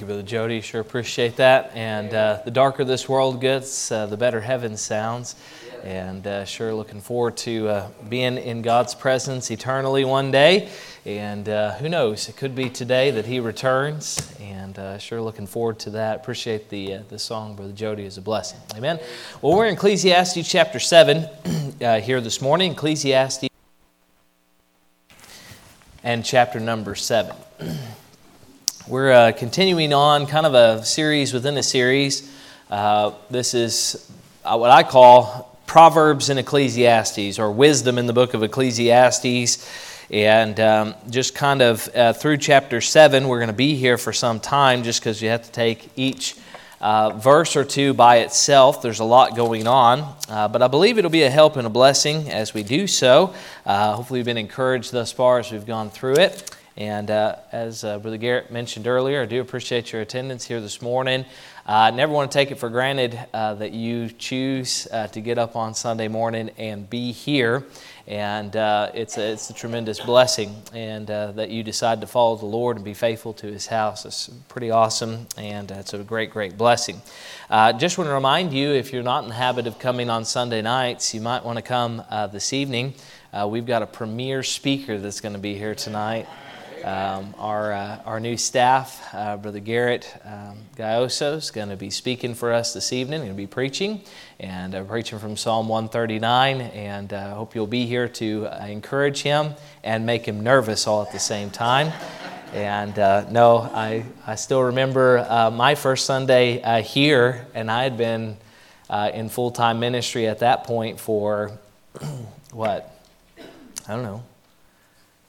Thank you, Brother Jody. Sure appreciate that. And uh, the darker this world gets, uh, the better heaven sounds. And uh, sure looking forward to uh, being in God's presence eternally one day. And uh, who knows, it could be today that He returns. And uh, sure looking forward to that. Appreciate the, the song, Brother Jody, is a blessing. Amen. Well, we're in Ecclesiastes chapter 7 here this morning. Ecclesiastes and chapter number 7. We're uh, continuing on kind of a series within a series. Uh, this is uh, what I call Proverbs in Ecclesiastes, or wisdom in the book of Ecclesiastes. And um, just kind of uh, through chapter 7, we're going to be here for some time just because you have to take each uh, verse or two by itself. There's a lot going on, uh, but I believe it'll be a help and a blessing as we do so. Hopefully, you've been encouraged thus far as we've gone through it. And uh, as uh, Brother Garrett mentioned earlier, I do appreciate your attendance here this morning. I uh, never want to take it for granted uh, that you choose uh, to get up on Sunday morning and be here. And uh, it's, a, it's a tremendous blessing. And that you decide to follow the Lord and be faithful to His house. It's pretty awesome. And it's a great, great blessing. just want to remind you if you're not in the habit of coming on Sunday nights, you might want to come this evening. we've got a premier speaker that's going to be here tonight. Um, our, uh, our new staff, uh, Brother Garrett um, Gayoso, is going to be speaking for us this evening. Going to be preaching and uh, preaching from Psalm 139. And I uh, hope you'll be here to uh, encourage him and make him nervous all at the same time. And uh, no, I, I still remember my first Sunday here, and I had been in full time ministry at that point for what? I don't know,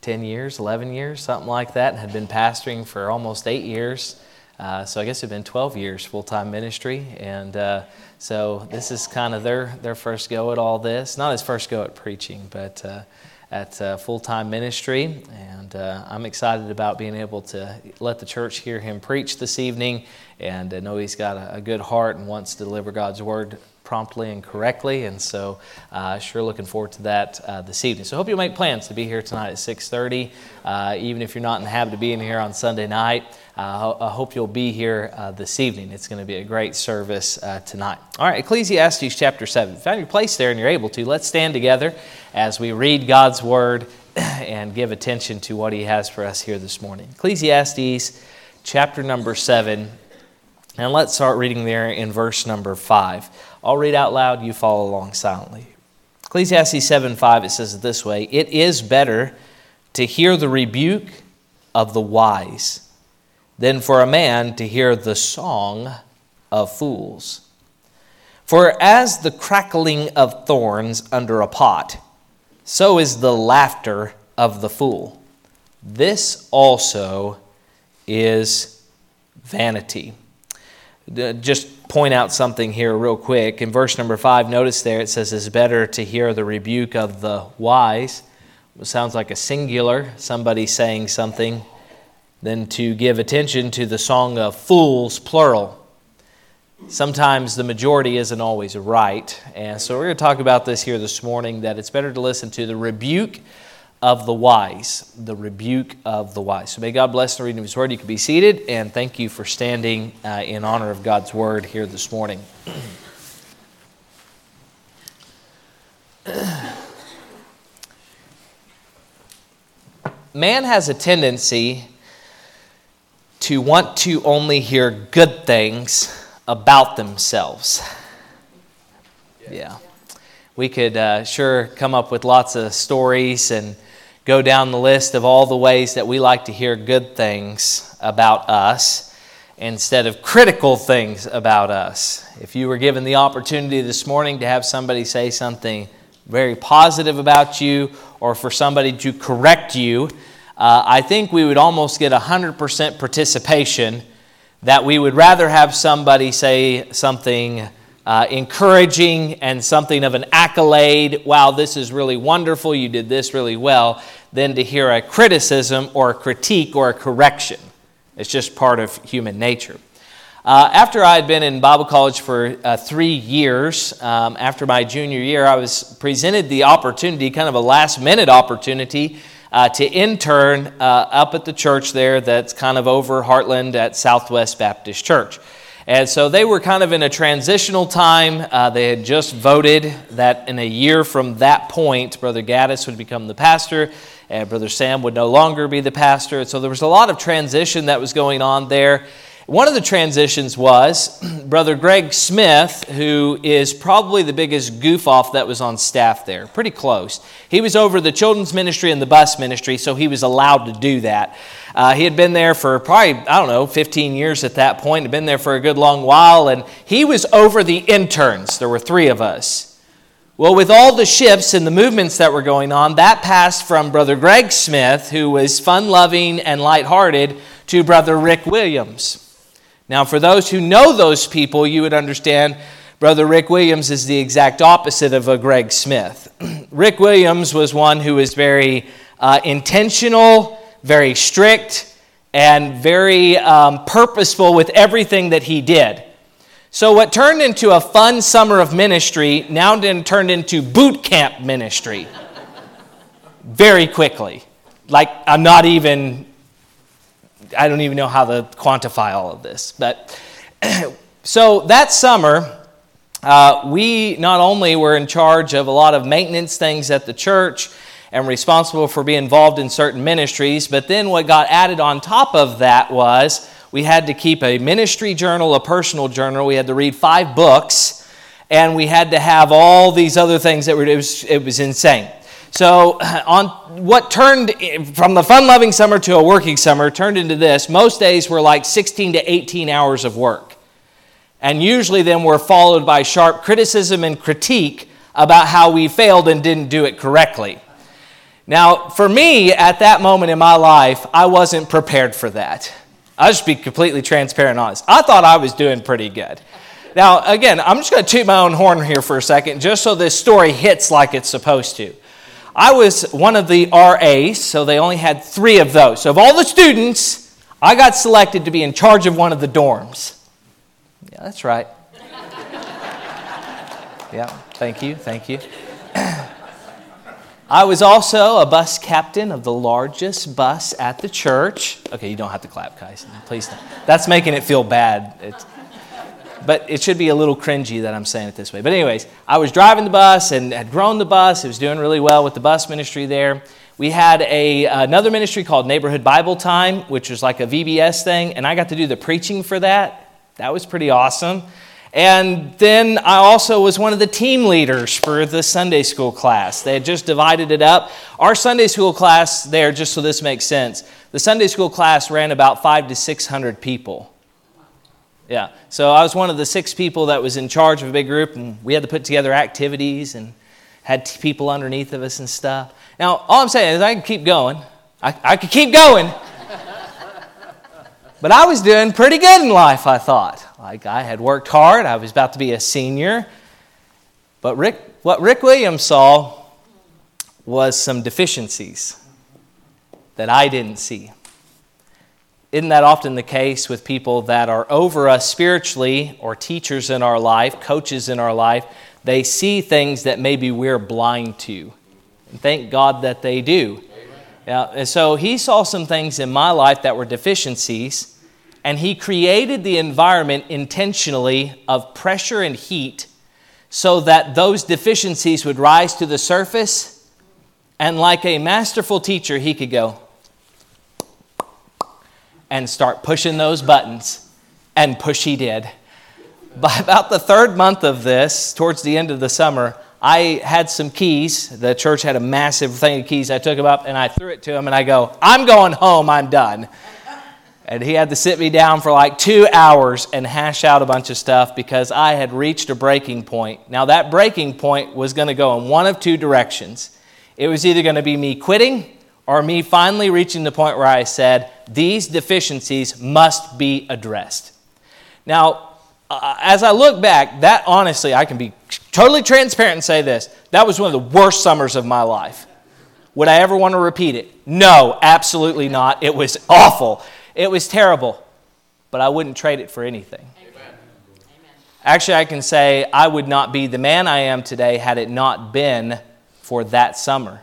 10 years, 11 years, something like that, and had been pastoring for almost eight years. Uh, so I guess it's been 12 years full time ministry. And uh, so this is kind of their, their first go at all this. Not his first go at preaching, but uh, at uh, full time ministry. And uh, I'm excited about being able to let the church hear him preach this evening. And I know he's got a, a good heart and wants to deliver God's word promptly and correctly. And so, uh, sure looking forward to that uh, this evening. So, hope you'll make plans to be here tonight at 6:30. Uh, even if you're not in the habit of being here on Sunday night, uh, I hope you'll be here uh, this evening. It's going to be a great service uh, tonight. All right, Ecclesiastes chapter 7. Find your place there and you're able to, let's stand together as we read God's word and give attention to what He has for us here this morning. Ecclesiastes chapter number 7. And let's start reading there in verse number 5. I'll read out loud, you follow along silently. Ecclesiastes 7 5, it says it this way It is better to hear the rebuke of the wise than for a man to hear the song of fools. For as the crackling of thorns under a pot, so is the laughter of the fool. This also is vanity. Just point out something here, real quick. In verse number five, notice there it says it's better to hear the rebuke of the wise. It sounds like a singular, somebody saying something, than to give attention to the song of fools, plural. Sometimes the majority isn't always right. And so we're going to talk about this here this morning that it's better to listen to the rebuke of the wise, the rebuke of the wise. So may God bless the reading of His Word. You can be seated, and thank you for standing uh, in honor of God's Word here this morning. Man has a tendency to want to only hear good things about themselves. Yeah. We could uh, sure come up with lots of stories and go down the list of all the ways that we like to hear good things about us instead of critical things about us. If you were given the opportunity this morning to have somebody say something very positive about you or for somebody to correct you, uh, I think we would almost get 100% participation that we would rather have somebody say something uh, encouraging and something of an accolade. Wow, this is really wonderful. You did this really well. Than to hear a criticism or a critique or a correction. It's just part of human nature. Uh, after I had been in Bible college for uh, three years, um, after my junior year, I was presented the opportunity, kind of a last minute opportunity, uh, to intern uh, up at the church there that's kind of over Heartland at Southwest Baptist Church. And so they were kind of in a transitional time. Uh, they had just voted that in a year from that point, Brother Gaddis would become the pastor and Brother Sam would no longer be the pastor. And so there was a lot of transition that was going on there. One of the transitions was Brother Greg Smith, who is probably the biggest goof off that was on staff there, pretty close. He was over the children's ministry and the bus ministry, so he was allowed to do that. Uh, he had been there for probably, I don't know, 15 years at that point, had been there for a good long while, and he was over the interns. There were three of us. Well, with all the shifts and the movements that were going on, that passed from Brother Greg Smith, who was fun loving and lighthearted, to Brother Rick Williams. Now, for those who know those people, you would understand Brother Rick Williams is the exact opposite of a Greg Smith. Rick Williams was one who was very uh, intentional, very strict, and very um, purposeful with everything that he did. So, what turned into a fun summer of ministry now turned into boot camp ministry very quickly. Like, I'm not even, I don't even know how to quantify all of this. But so that summer, uh, we not only were in charge of a lot of maintenance things at the church and responsible for being involved in certain ministries, but then what got added on top of that was we had to keep a ministry journal, a personal journal. We had to read five books, and we had to have all these other things that were, it was, it was insane. So, on what turned from the fun loving summer to a working summer turned into this, most days were like 16 to 18 hours of work. And usually then were followed by sharp criticism and critique about how we failed and didn't do it correctly. Now, for me, at that moment in my life, I wasn't prepared for that. I'll just be completely transparent and honest. I thought I was doing pretty good. Now, again, I'm just going to toot my own horn here for a second, just so this story hits like it's supposed to. I was one of the RAs, so they only had three of those. So, of all the students, I got selected to be in charge of one of the dorms. Yeah, that's right. yeah, thank you, thank you. I was also a bus captain of the largest bus at the church. Okay, you don't have to clap, guys. Please don't. That's making it feel bad. It's, but it should be a little cringy that I'm saying it this way. But, anyways, I was driving the bus and had grown the bus. It was doing really well with the bus ministry there. We had a, another ministry called Neighborhood Bible Time, which was like a VBS thing, and I got to do the preaching for that. That was pretty awesome. And then I also was one of the team leaders for the Sunday school class. They had just divided it up. Our Sunday school class there, just so this makes sense, the Sunday school class ran about five to 600 people. Yeah, so I was one of the six people that was in charge of a big group, and we had to put together activities and had people underneath of us and stuff. Now, all I'm saying is I can keep going. I, I could keep going. but I was doing pretty good in life, I thought. Like I had worked hard, I was about to be a senior. But Rick, what Rick Williams saw was some deficiencies that I didn't see. Isn't that often the case with people that are over us spiritually or teachers in our life, coaches in our life? They see things that maybe we're blind to. And thank God that they do. Yeah, and so he saw some things in my life that were deficiencies and he created the environment intentionally of pressure and heat so that those deficiencies would rise to the surface. And like a masterful teacher, he could go and start pushing those buttons. And push he did. By about the third month of this, towards the end of the summer, I had some keys. The church had a massive thing of keys. I took them up and I threw it to him and I go, I'm going home, I'm done. And he had to sit me down for like two hours and hash out a bunch of stuff because I had reached a breaking point. Now, that breaking point was going to go in one of two directions. It was either going to be me quitting or me finally reaching the point where I said, These deficiencies must be addressed. Now, uh, as I look back, that honestly, I can be totally transparent and say this that was one of the worst summers of my life. Would I ever want to repeat it? No, absolutely not. It was awful. It was terrible, but I wouldn't trade it for anything. Amen. Actually, I can say I would not be the man I am today had it not been for that summer.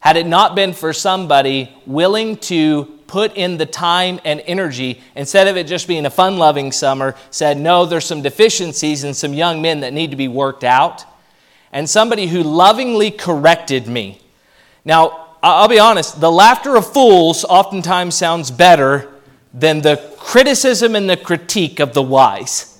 had it not been for somebody willing to put in the time and energy instead of it just being a fun loving summer said no there's some deficiencies in some young men that need to be worked out and somebody who lovingly corrected me now i'll be honest the laughter of fools oftentimes sounds better than the criticism and the critique of the wise.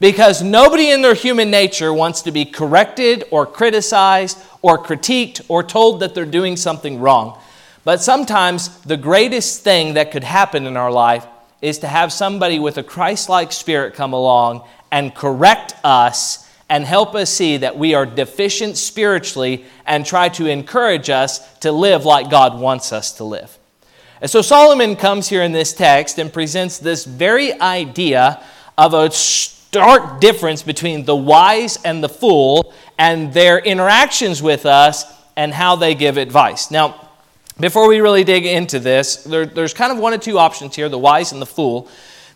Because nobody in their human nature wants to be corrected or criticized or critiqued or told that they're doing something wrong. But sometimes the greatest thing that could happen in our life is to have somebody with a Christ like spirit come along and correct us and help us see that we are deficient spiritually and try to encourage us to live like God wants us to live. And so Solomon comes here in this text and presents this very idea of a stark difference between the wise and the fool and their interactions with us and how they give advice. Now, before we really dig into this, there, there's kind of one of two options here the wise and the fool.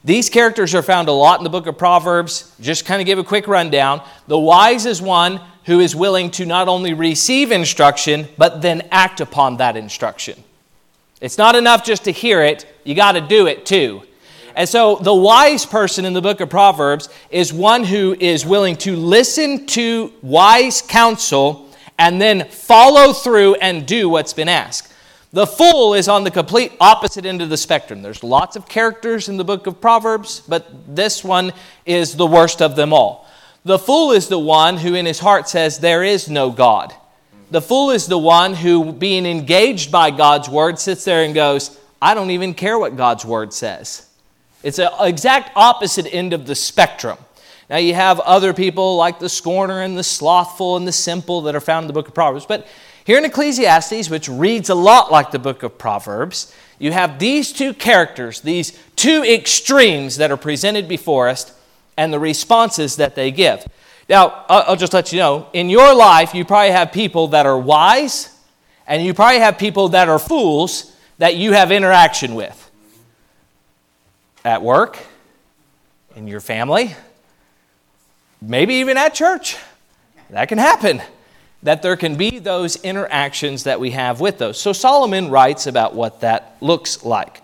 These characters are found a lot in the book of Proverbs. Just kind of give a quick rundown. The wise is one who is willing to not only receive instruction, but then act upon that instruction. It's not enough just to hear it, you got to do it too. And so the wise person in the book of Proverbs is one who is willing to listen to wise counsel and then follow through and do what's been asked. The fool is on the complete opposite end of the spectrum. There's lots of characters in the book of Proverbs, but this one is the worst of them all. The fool is the one who in his heart says, There is no God. The fool is the one who, being engaged by God's word, sits there and goes, I don't even care what God's word says. It's an exact opposite end of the spectrum. Now, you have other people like the scorner and the slothful and the simple that are found in the book of Proverbs, but here in Ecclesiastes, which reads a lot like the book of Proverbs, you have these two characters, these two extremes that are presented before us, and the responses that they give. Now, I'll just let you know in your life, you probably have people that are wise, and you probably have people that are fools that you have interaction with. At work, in your family, maybe even at church. That can happen that there can be those interactions that we have with those. So Solomon writes about what that looks like.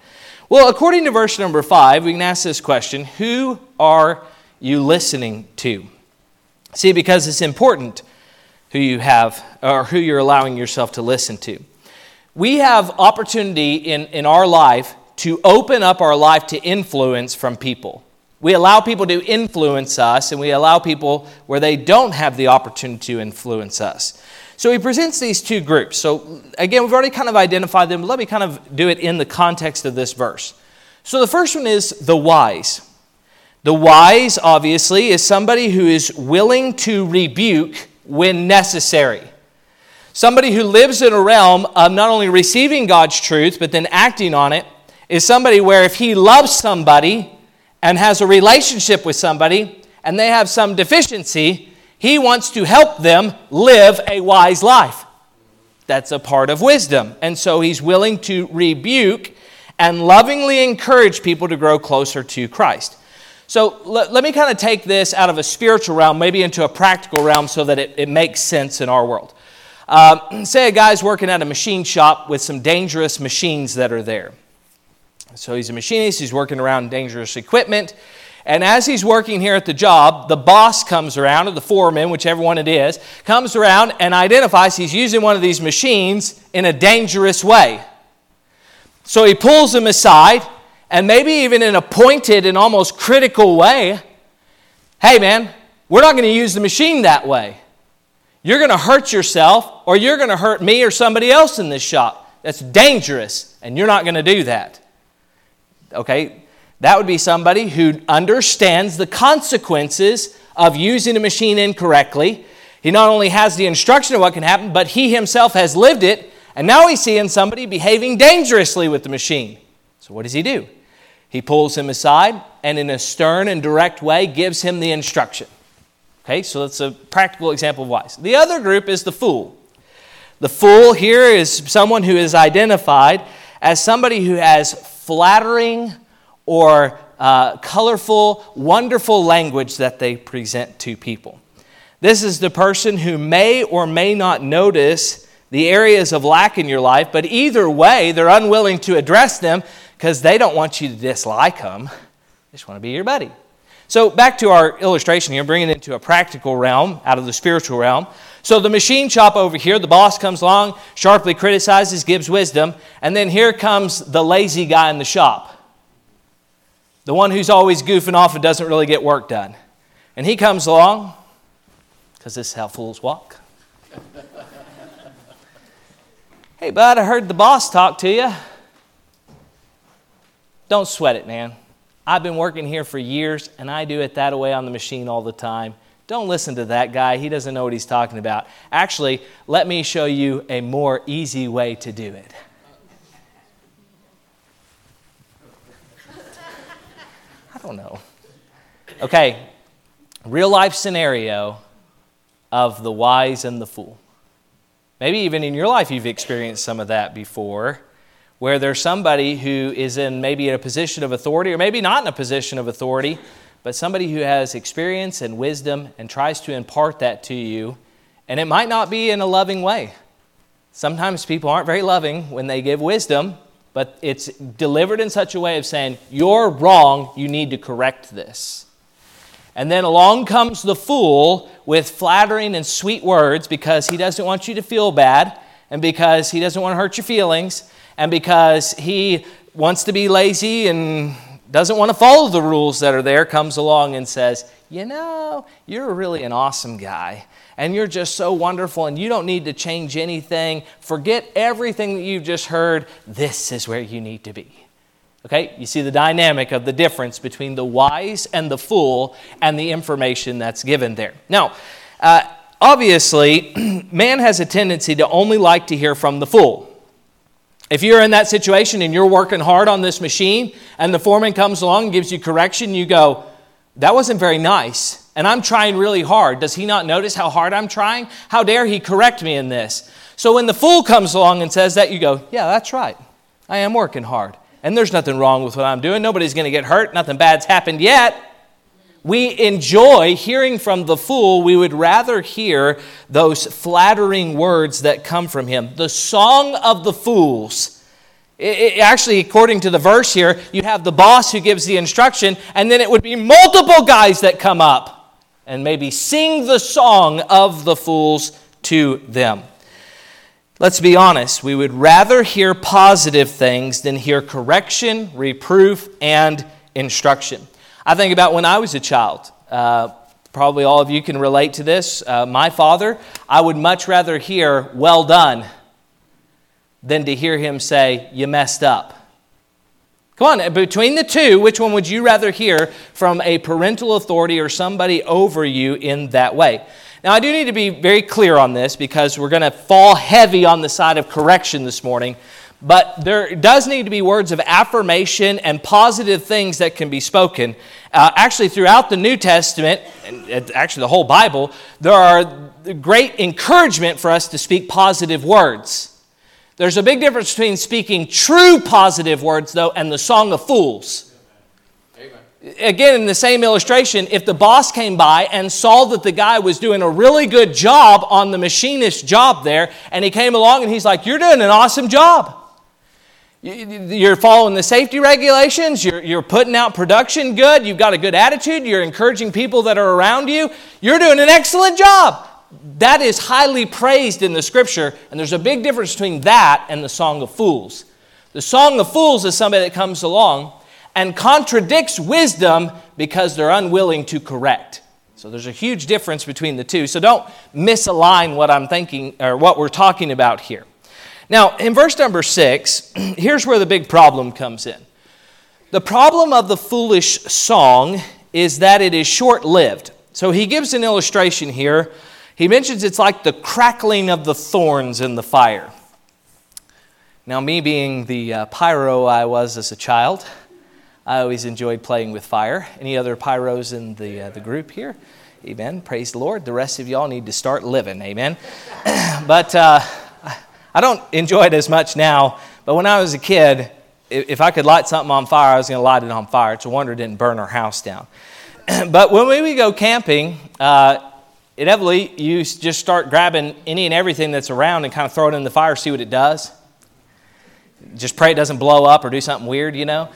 Well, according to verse number five, we can ask this question Who are you listening to? See, because it's important who you have or who you're allowing yourself to listen to. We have opportunity in, in our life to open up our life to influence from people. We allow people to influence us, and we allow people where they don't have the opportunity to influence us. So he presents these two groups. So again, we've already kind of identified them, but let me kind of do it in the context of this verse. So the first one is the wise. The wise, obviously, is somebody who is willing to rebuke when necessary. Somebody who lives in a realm of not only receiving God's truth, but then acting on it, is somebody where if he loves somebody, and has a relationship with somebody and they have some deficiency, he wants to help them live a wise life. That's a part of wisdom. And so he's willing to rebuke and lovingly encourage people to grow closer to Christ. So let, let me kind of take this out of a spiritual realm, maybe into a practical realm, so that it, it makes sense in our world. Uh, say a guy's working at a machine shop with some dangerous machines that are there. So he's a machinist, he's working around dangerous equipment. And as he's working here at the job, the boss comes around, or the foreman, whichever one it is, comes around and identifies he's using one of these machines in a dangerous way. So he pulls him aside, and maybe even in a pointed and almost critical way hey, man, we're not going to use the machine that way. You're going to hurt yourself, or you're going to hurt me or somebody else in this shop. That's dangerous, and you're not going to do that. Okay? That would be somebody who understands the consequences of using a machine incorrectly. He not only has the instruction of what can happen, but he himself has lived it, and now he's seeing somebody behaving dangerously with the machine. So, what does he do? He pulls him aside and, in a stern and direct way, gives him the instruction. Okay, so that's a practical example of wise. The other group is the fool. The fool here is someone who is identified as somebody who has flattering or uh, colorful, wonderful language that they present to people. This is the person who may or may not notice the areas of lack in your life, but either way, they're unwilling to address them because they don't want you to dislike them. They just want to be your buddy. So, back to our illustration here, bringing it into a practical realm out of the spiritual realm. So, the machine shop over here, the boss comes along, sharply criticizes, gives wisdom, and then here comes the lazy guy in the shop. The one who's always goofing off and doesn't really get work done. And he comes along, because this is how fools walk. hey, bud, I heard the boss talk to you. Don't sweat it, man. I've been working here for years, and I do it that way on the machine all the time. Don't listen to that guy. He doesn't know what he's talking about. Actually, let me show you a more easy way to do it. I don't know. Okay, real life scenario of the wise and the fool. Maybe even in your life you've experienced some of that before, where there's somebody who is in maybe in a position of authority, or maybe not in a position of authority, but somebody who has experience and wisdom and tries to impart that to you, and it might not be in a loving way. Sometimes people aren't very loving when they give wisdom, but it's delivered in such a way of saying, You're wrong, you need to correct this. And then along comes the fool with flattering and sweet words because he doesn't want you to feel bad and because he doesn't want to hurt your feelings and because he wants to be lazy and doesn't want to follow the rules that are there comes along and says, You know, you're really an awesome guy and you're just so wonderful and you don't need to change anything. Forget everything that you've just heard. This is where you need to be. Okay, you see the dynamic of the difference between the wise and the fool and the information that's given there. Now, uh, obviously, man has a tendency to only like to hear from the fool. If you're in that situation and you're working hard on this machine and the foreman comes along and gives you correction, you go, That wasn't very nice. And I'm trying really hard. Does he not notice how hard I'm trying? How dare he correct me in this? So when the fool comes along and says that, you go, Yeah, that's right. I am working hard and there's nothing wrong with what I'm doing. Nobody's going to get hurt. Nothing bad's happened yet. We enjoy hearing from the fool. We would rather hear those flattering words that come from him. The song of the fools. It, it, actually, according to the verse here, you have the boss who gives the instruction, and then it would be multiple guys that come up and maybe sing the song of the fools to them. Let's be honest, we would rather hear positive things than hear correction, reproof, and instruction. I think about when I was a child. Uh, probably all of you can relate to this. Uh, my father, I would much rather hear, well done, than to hear him say, you messed up. Come on, between the two, which one would you rather hear from a parental authority or somebody over you in that way? Now, I do need to be very clear on this because we're going to fall heavy on the side of correction this morning. But there does need to be words of affirmation and positive things that can be spoken. Uh, actually, throughout the New Testament, and actually the whole Bible, there are great encouragement for us to speak positive words. There's a big difference between speaking true positive words, though, and the song of fools again, in the same illustration, if the boss came by and saw that the guy was doing a really good job on the machinist job there, and he came along and he's like, You're doing an awesome job. You're following the safety regulations, you're, you're putting out production good, you've got a good attitude, you're encouraging people that are around you, you're doing an excellent job. That is highly praised in the scripture, and there's a big difference between that and the Song of Fools. The Song of Fools is somebody that comes along and contradicts wisdom because they're unwilling to correct. So there's a huge difference between the two. So don't misalign what I'm thinking or what we're talking about here. Now, in verse number six, here's where the big problem comes in. The problem of the foolish song is that it is short lived. So he gives an illustration here. He mentions it's like the crackling of the thorns in the fire. Now, me being the uh, pyro I was as a child, I always enjoyed playing with fire. Any other pyros in the, uh, the group here? Amen. Praise the Lord. The rest of y'all need to start living. Amen. but uh, I don't enjoy it as much now. But when I was a kid, if I could light something on fire, I was going to light it on fire. It's a wonder it didn't burn our house down. but when we would go camping, uh, inevitably you just start grabbing any and everything that's around and kind of throw it in the fire, see what it does. Just pray it doesn't blow up or do something weird, you know.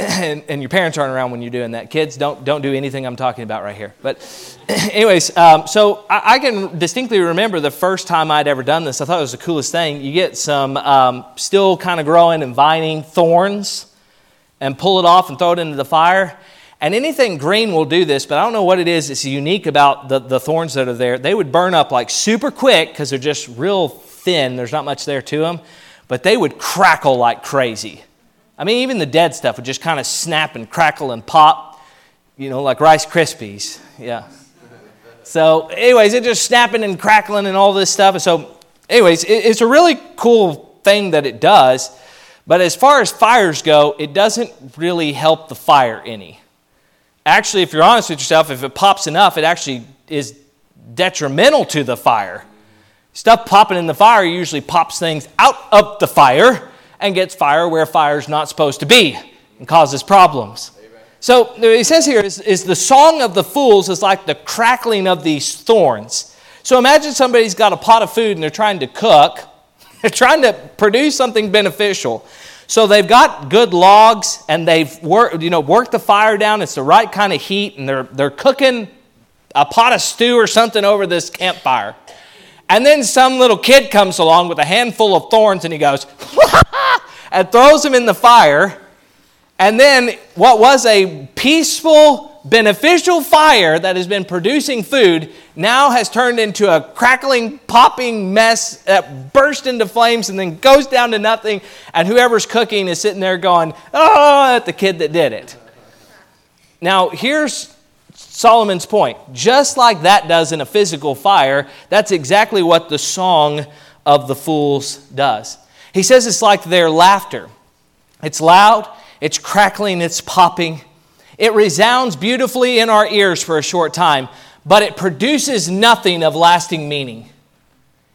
And, and your parents aren't around when you're doing that. Kids, don't don't do anything I'm talking about right here. But, anyways, um, so I, I, can distinctly remember the first time I'd ever done this. I thought it was the coolest thing. You get some um, still kind of growing and vining thorns, and pull it off and throw it into the fire and anything green will do this, but I don't know what it is It's unique about the, the thorns that are there. They would burn up like super quick because they're just real thin. There's not much there to them, but they would crackle like crazy. I mean, even the dead stuff would just kind of snap and crackle and pop, you know, like Rice Krispies. Yeah. So, anyways, it just snapping and crackling and all this stuff. And so, anyways, it's a really cool thing that it does. But as far as fires go, it doesn't really help the fire any actually, if you're honest with yourself, if it pops enough, it actually is detrimental to the fire. Stuff popping in the fire usually pops things out of the fire and gets fire where fire's not supposed to be and causes problems. So he says here is, is the song of the fools is like the crackling of these thorns. So imagine somebody's got a pot of food and they're trying to cook. They're trying to produce something beneficial. So they've got good logs and they've worked, you know, worked the fire down. It's the right kind of heat and they're, they're cooking a pot of stew or something over this campfire. And then some little kid comes along with a handful of thorns and he goes, and throws them in the fire. And then what was a peaceful beneficial fire that has been producing food now has turned into a crackling, popping mess that bursts into flames and then goes down to nothing. And whoever's cooking is sitting there going, oh, at the kid that did it. Now, here's Solomon's point. Just like that does in a physical fire, that's exactly what the song of the fools does. He says it's like their laughter. It's loud, it's crackling, it's popping. It resounds beautifully in our ears for a short time, but it produces nothing of lasting meaning.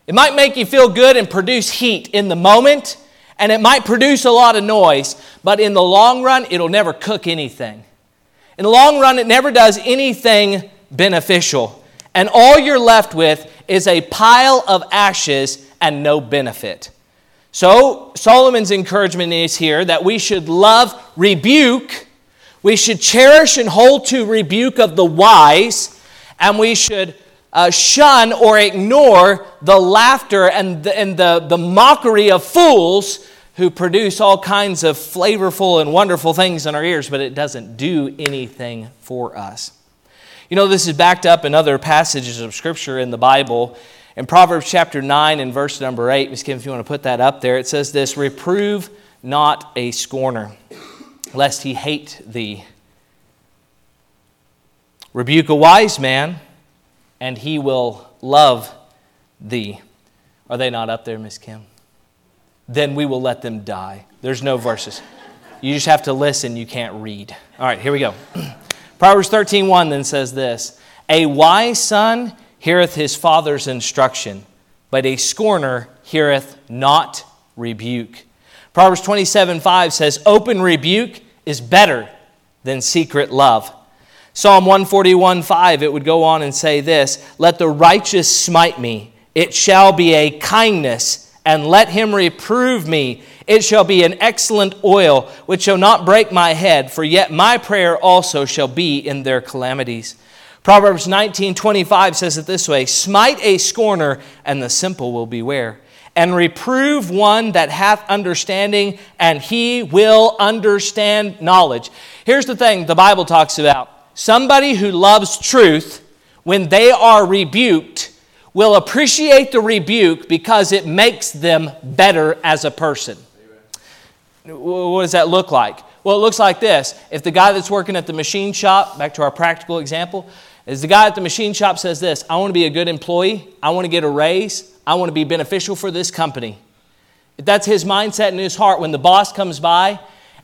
It might make you feel good and produce heat in the moment, and it might produce a lot of noise, but in the long run, it'll never cook anything. In the long run, it never does anything beneficial. And all you're left with is a pile of ashes and no benefit. So, Solomon's encouragement is here that we should love rebuke we should cherish and hold to rebuke of the wise, and we should uh, shun or ignore the laughter and, the, and the, the mockery of fools who produce all kinds of flavorful and wonderful things in our ears, but it doesn't do anything for us. You know, this is backed up in other passages of Scripture in the Bible. In Proverbs chapter 9 and verse number 8, Ms. Kim, if you want to put that up there, it says this Reprove not a scorner lest he hate thee. Rebuke a wise man, and he will love thee. Are they not up there, Miss Kim? Then we will let them die. There's no verses. You just have to listen, you can't read. All right, here we go. Proverbs 13:1 then says this: A wise son heareth his father's instruction, but a scorner heareth not rebuke. Proverbs 27 5 says, Open rebuke is better than secret love. Psalm 141 5, it would go on and say this Let the righteous smite me, it shall be a kindness, and let him reprove me. It shall be an excellent oil, which shall not break my head, for yet my prayer also shall be in their calamities. Proverbs 19:25 says it this way Smite a scorner, and the simple will beware and reprove one that hath understanding, and he will understand knowledge. Here's the thing the Bible talks about somebody who loves truth, when they are rebuked, will appreciate the rebuke because it makes them better as a person. What does that look like? Well, it looks like this. If the guy that's working at the machine shop, back to our practical example, is the guy at the machine shop says this I want to be a good employee, I want to get a raise, I want to be beneficial for this company. If that's his mindset in his heart, when the boss comes by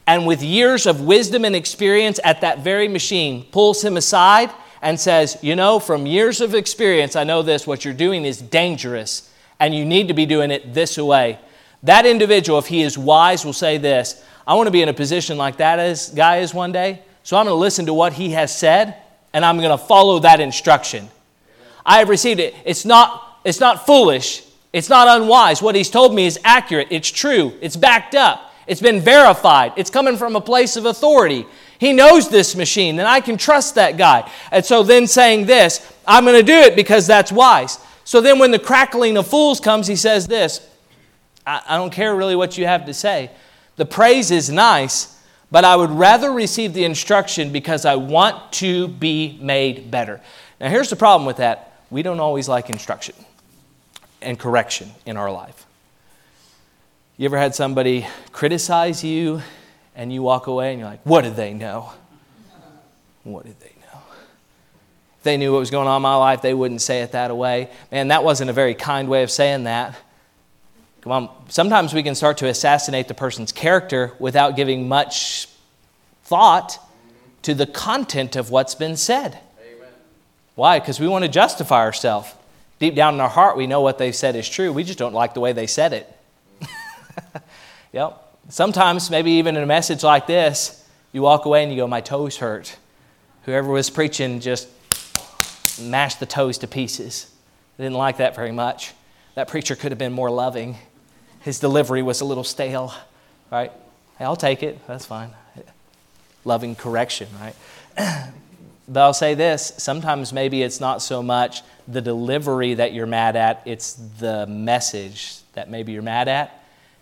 and with years of wisdom and experience at that very machine pulls him aside and says, You know, from years of experience, I know this, what you're doing is dangerous and you need to be doing it this way. That individual, if he is wise, will say this I want to be in a position like that guy is one day, so I'm going to listen to what he has said and I'm going to follow that instruction. I have received it. It's not, it's not foolish. It's not unwise. What he's told me is accurate. It's true. It's backed up. It's been verified. It's coming from a place of authority. He knows this machine, and I can trust that guy. And so then saying this, I'm going to do it because that's wise. So then when the crackling of fools comes, he says this I, I don't care really what you have to say. The praise is nice, but I would rather receive the instruction because I want to be made better. Now, here's the problem with that we don't always like instruction and correction in our life. You ever had somebody criticize you and you walk away and you're like, what did they know? What did they know? If they knew what was going on in my life, they wouldn't say it that way. Man, that wasn't a very kind way of saying that. Come on, sometimes we can start to assassinate the person's character without giving much thought to the content of what's been said. Amen. Why? Because we want to justify ourselves. Deep down in our heart, we know what they've said is true. We just don't like the way they said it. yep. Sometimes, maybe even in a message like this, you walk away and you go, My toes hurt. Whoever was preaching just mashed the toes to pieces. I didn't like that very much. That preacher could have been more loving his delivery was a little stale, right? Hey, I'll take it. That's fine. Loving correction, right? but I'll say this sometimes maybe it's not so much the delivery that you're mad at, it's the message that maybe you're mad at,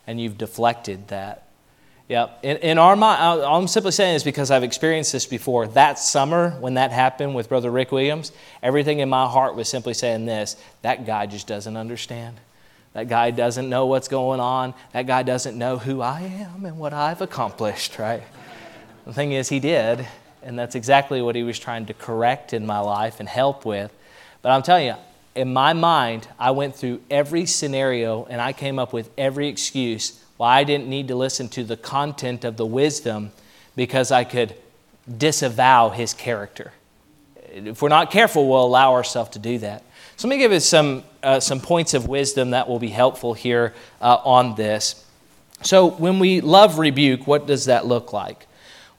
and you've deflected that. Yeah, in, in our mind, all I'm simply saying is because I've experienced this before. That summer, when that happened with Brother Rick Williams, everything in my heart was simply saying this that guy just doesn't understand. That guy doesn't know what's going on. That guy doesn't know who I am and what I've accomplished, right? The thing is, he did, and that's exactly what he was trying to correct in my life and help with. But I'm telling you, in my mind, I went through every scenario and I came up with every excuse why I didn't need to listen to the content of the wisdom because I could disavow his character. If we're not careful, we'll allow ourselves to do that. So let me give you some, uh, some points of wisdom that will be helpful here uh, on this. So, when we love rebuke, what does that look like?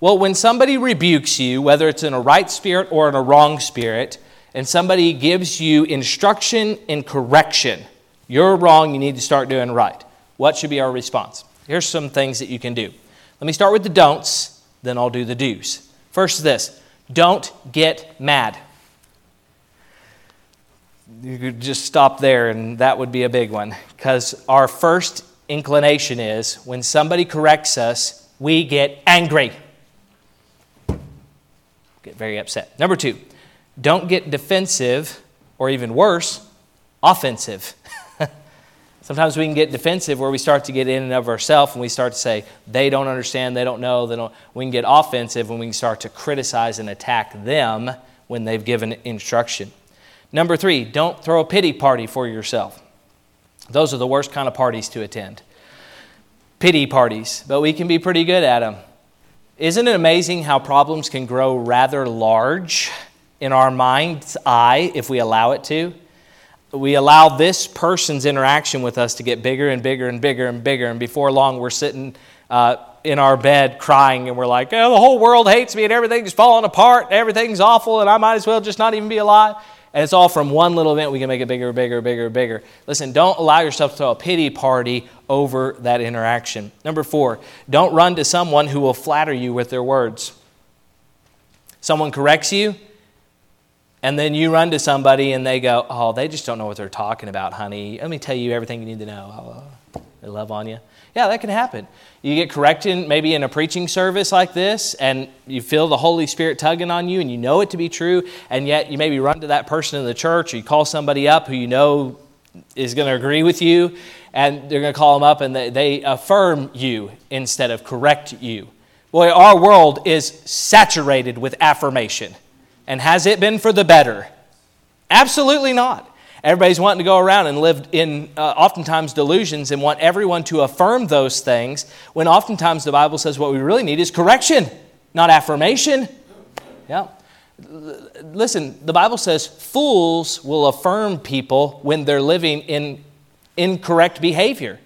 Well, when somebody rebukes you, whether it's in a right spirit or in a wrong spirit, and somebody gives you instruction and correction, you're wrong, you need to start doing right. What should be our response? Here's some things that you can do. Let me start with the don'ts, then I'll do the do's. First, is this don't get mad you could just stop there, and that would be a big one. Because our first inclination is when somebody corrects us, we get angry, get very upset. Number two, don't get defensive, or even worse, offensive. Sometimes we can get defensive where we start to get in and of ourselves and we start to say, they don't understand, they don't know, they don't. We can get offensive when we can start to criticize and attack them when they've given instruction. Number three, don't throw a pity party for yourself. Those are the worst kind of parties to attend. Pity parties, but we can be pretty good at them. Isn't it amazing how problems can grow rather large in our mind's eye if we allow it to? We allow this person's interaction with us to get bigger and bigger and bigger and bigger, and before long, we're sitting uh, in our bed crying and we're like, oh, the whole world hates me and everything's falling apart, and everything's awful, and I might as well just not even be alive and it's all from one little event. We can make it bigger, bigger, bigger, bigger. Listen, don't allow yourself to throw a pity party over that interaction. Number four, don't run to someone who will flatter you with their words. Someone corrects you, and then you run to somebody and they go, Oh, they just don't know what they're talking about, honey. Let me tell you everything you need to know. Oh, they love on you. Yeah, that can happen. You get corrected maybe in a preaching service like this, and you feel the Holy Spirit tugging on you, and you know it to be true, and yet you maybe run to that person in the church, or you call somebody up who you know is going to agree with you, and they're going to call them up and they, they affirm you instead of correct you. Boy, our world is saturated with affirmation. And has it been for the better? Absolutely not. Everybody's wanting to go around and live in uh, oftentimes delusions and want everyone to affirm those things when oftentimes the Bible says what we really need is correction, not affirmation. Yeah. Listen, the Bible says fools will affirm people when they're living in incorrect behavior.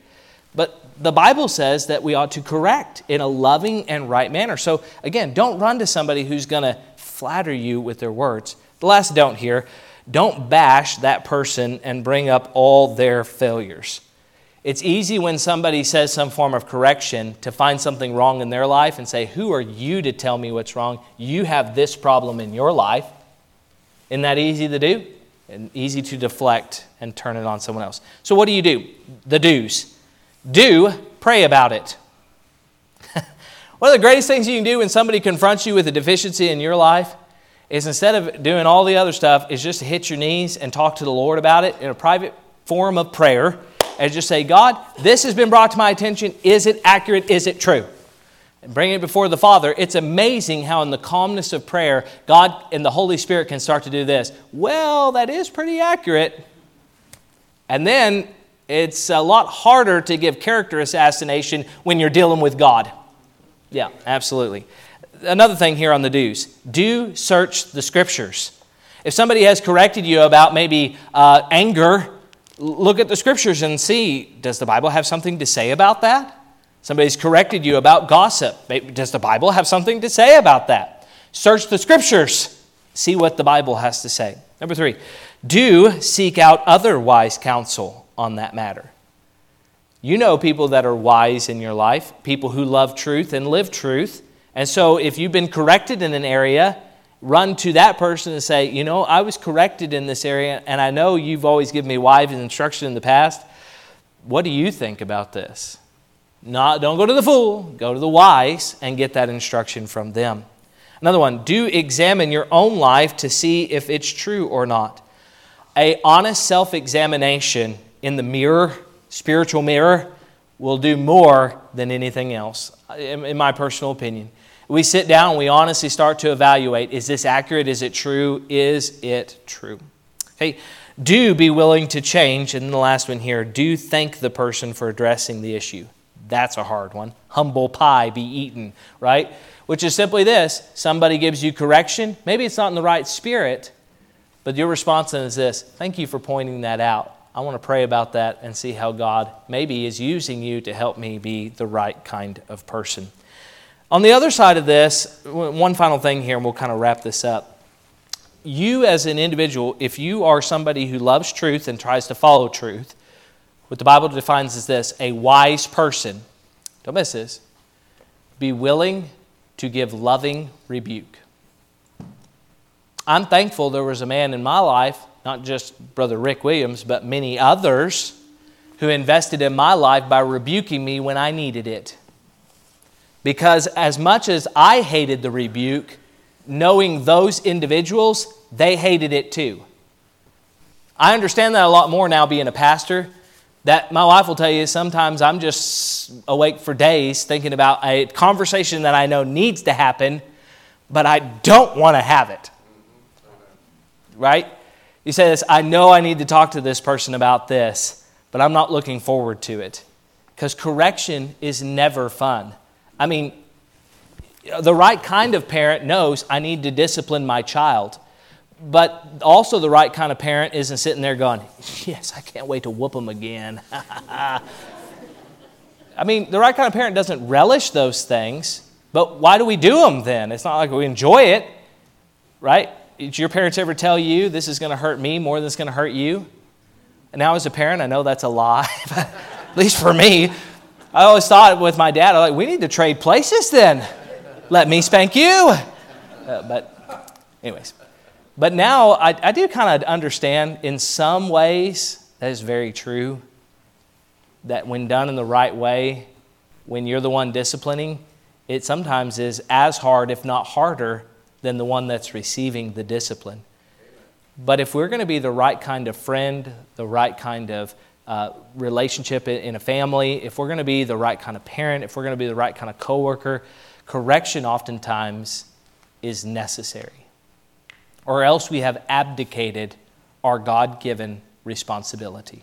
But the Bible says that we ought to correct in a loving and right manner. So, again, don't run to somebody who's going to flatter you with their words. The last don't here Don't bash that person and bring up all their failures. It's easy when somebody says some form of correction to find something wrong in their life and say, Who are you to tell me what's wrong? You have this problem in your life. Isn't that easy to do? And easy to deflect and turn it on someone else. So, what do you do? The do's. Do pray about it. One of the greatest things you can do when somebody confronts you with a deficiency in your life is instead of doing all the other stuff, is just to hit your knees and talk to the Lord about it in a private form of prayer and just say, God, this has been brought to my attention. Is it accurate? Is it true? And bring it before the Father. It's amazing how, in the calmness of prayer, God and the Holy Spirit can start to do this. Well, that is pretty accurate. And then it's a lot harder to give character assassination when you're dealing with God. Yeah, absolutely. Another thing here on the do's do search the scriptures. If somebody has corrected you about maybe uh, anger, look at the scriptures and see does the Bible have something to say about that? Somebody's corrected you about gossip. Does the Bible have something to say about that? Search the scriptures, see what the Bible has to say. Number three, do seek out other wise counsel on that matter. You know people that are wise in your life, people who love truth and live truth. And so if you've been corrected in an area, run to that person and say, You know, I was corrected in this area, and I know you've always given me wise instruction in the past. What do you think about this? Not, don't go to the fool, go to the wise and get that instruction from them. Another one, do examine your own life to see if it's true or not. A honest self-examination in the mirror, spiritual mirror, will do more than anything else, in my personal opinion we sit down we honestly start to evaluate is this accurate? Is it true? Is it true? Okay, do be willing to change. And the last one here do thank the person for addressing the issue. That's a hard one. Humble pie be eaten, right? Which is simply this somebody gives you correction. Maybe it's not in the right spirit, but your response is this thank you for pointing that out. I want to pray about that and see how God maybe is using you to help me be the right kind of person. On the other side of this, one final thing here, and we'll kind of wrap this up. You, as an individual, if you are somebody who loves truth and tries to follow truth, what the Bible defines as this a wise person, don't miss this, be willing to give loving rebuke. I'm thankful there was a man in my life, not just Brother Rick Williams, but many others, who invested in my life by rebuking me when I needed it. Because as much as I hated the rebuke, knowing those individuals, they hated it too. I understand that a lot more now being a pastor. That my wife will tell you sometimes I'm just awake for days thinking about a conversation that I know needs to happen, but I don't want to have it. Right? You say this, I know I need to talk to this person about this, but I'm not looking forward to it. Because correction is never fun. I mean, the right kind of parent knows I need to discipline my child. But also, the right kind of parent isn't sitting there going, Yes, I can't wait to whoop them again. I mean, the right kind of parent doesn't relish those things, but why do we do them then? It's not like we enjoy it, right? Did your parents ever tell you this is going to hurt me more than it's going to hurt you? And now, as a parent, I know that's a lie, at least for me. I always thought with my dad, I'm like, we need to trade places then. Let me spank you. Uh, but, anyways. But now I, I do kind of understand in some ways that is very true. That when done in the right way, when you're the one disciplining, it sometimes is as hard, if not harder, than the one that's receiving the discipline. But if we're going to be the right kind of friend, the right kind of uh, relationship in a family, if we're going to be the right kind of parent, if we're going to be the right kind of coworker, correction oftentimes is necessary. Or else we have abdicated our God given responsibility.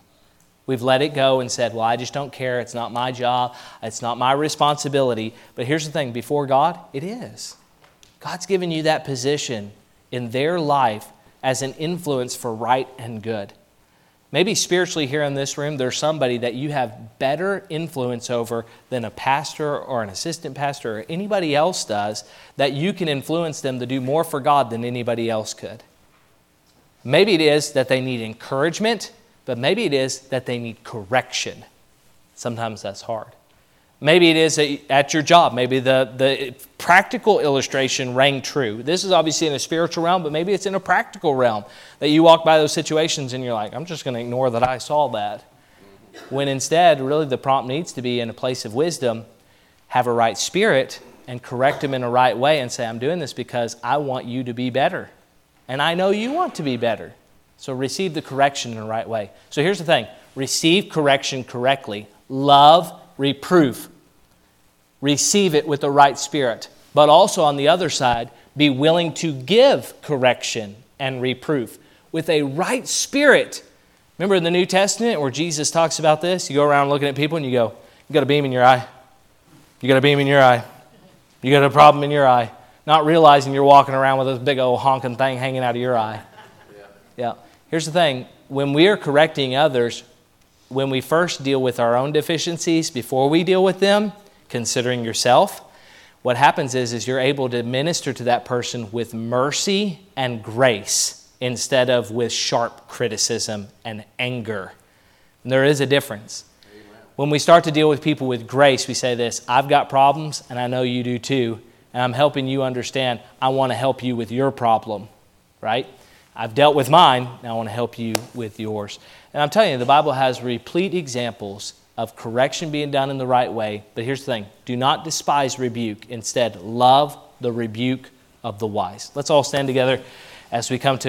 We've let it go and said, Well, I just don't care. It's not my job. It's not my responsibility. But here's the thing before God, it is. God's given you that position in their life as an influence for right and good. Maybe spiritually here in this room, there's somebody that you have better influence over than a pastor or an assistant pastor or anybody else does, that you can influence them to do more for God than anybody else could. Maybe it is that they need encouragement, but maybe it is that they need correction. Sometimes that's hard. Maybe it is at your job. Maybe the, the practical illustration rang true. This is obviously in a spiritual realm, but maybe it's in a practical realm that you walk by those situations and you're like, I'm just going to ignore that I saw that. When instead, really, the prompt needs to be in a place of wisdom, have a right spirit, and correct them in a right way and say, I'm doing this because I want you to be better. And I know you want to be better. So receive the correction in the right way. So here's the thing receive correction correctly, love reproof. Receive it with the right spirit. But also on the other side, be willing to give correction and reproof with a right spirit. Remember in the New Testament where Jesus talks about this? You go around looking at people and you go, You got a beam in your eye. You got a beam in your eye. You got a problem in your eye. Not realizing you're walking around with this big old honking thing hanging out of your eye. Yeah. yeah. Here's the thing when we are correcting others, when we first deal with our own deficiencies, before we deal with them, considering yourself, what happens is, is you're able to minister to that person with mercy and grace instead of with sharp criticism and anger. And there is a difference. Amen. When we start to deal with people with grace, we say this I've got problems, and I know you do too, and I'm helping you understand. I want to help you with your problem, right? I've dealt with mine, now I want to help you with yours. And I'm telling you, the Bible has replete examples of correction being done in the right way. But here's the thing do not despise rebuke. Instead, love the rebuke of the wise. Let's all stand together as we come to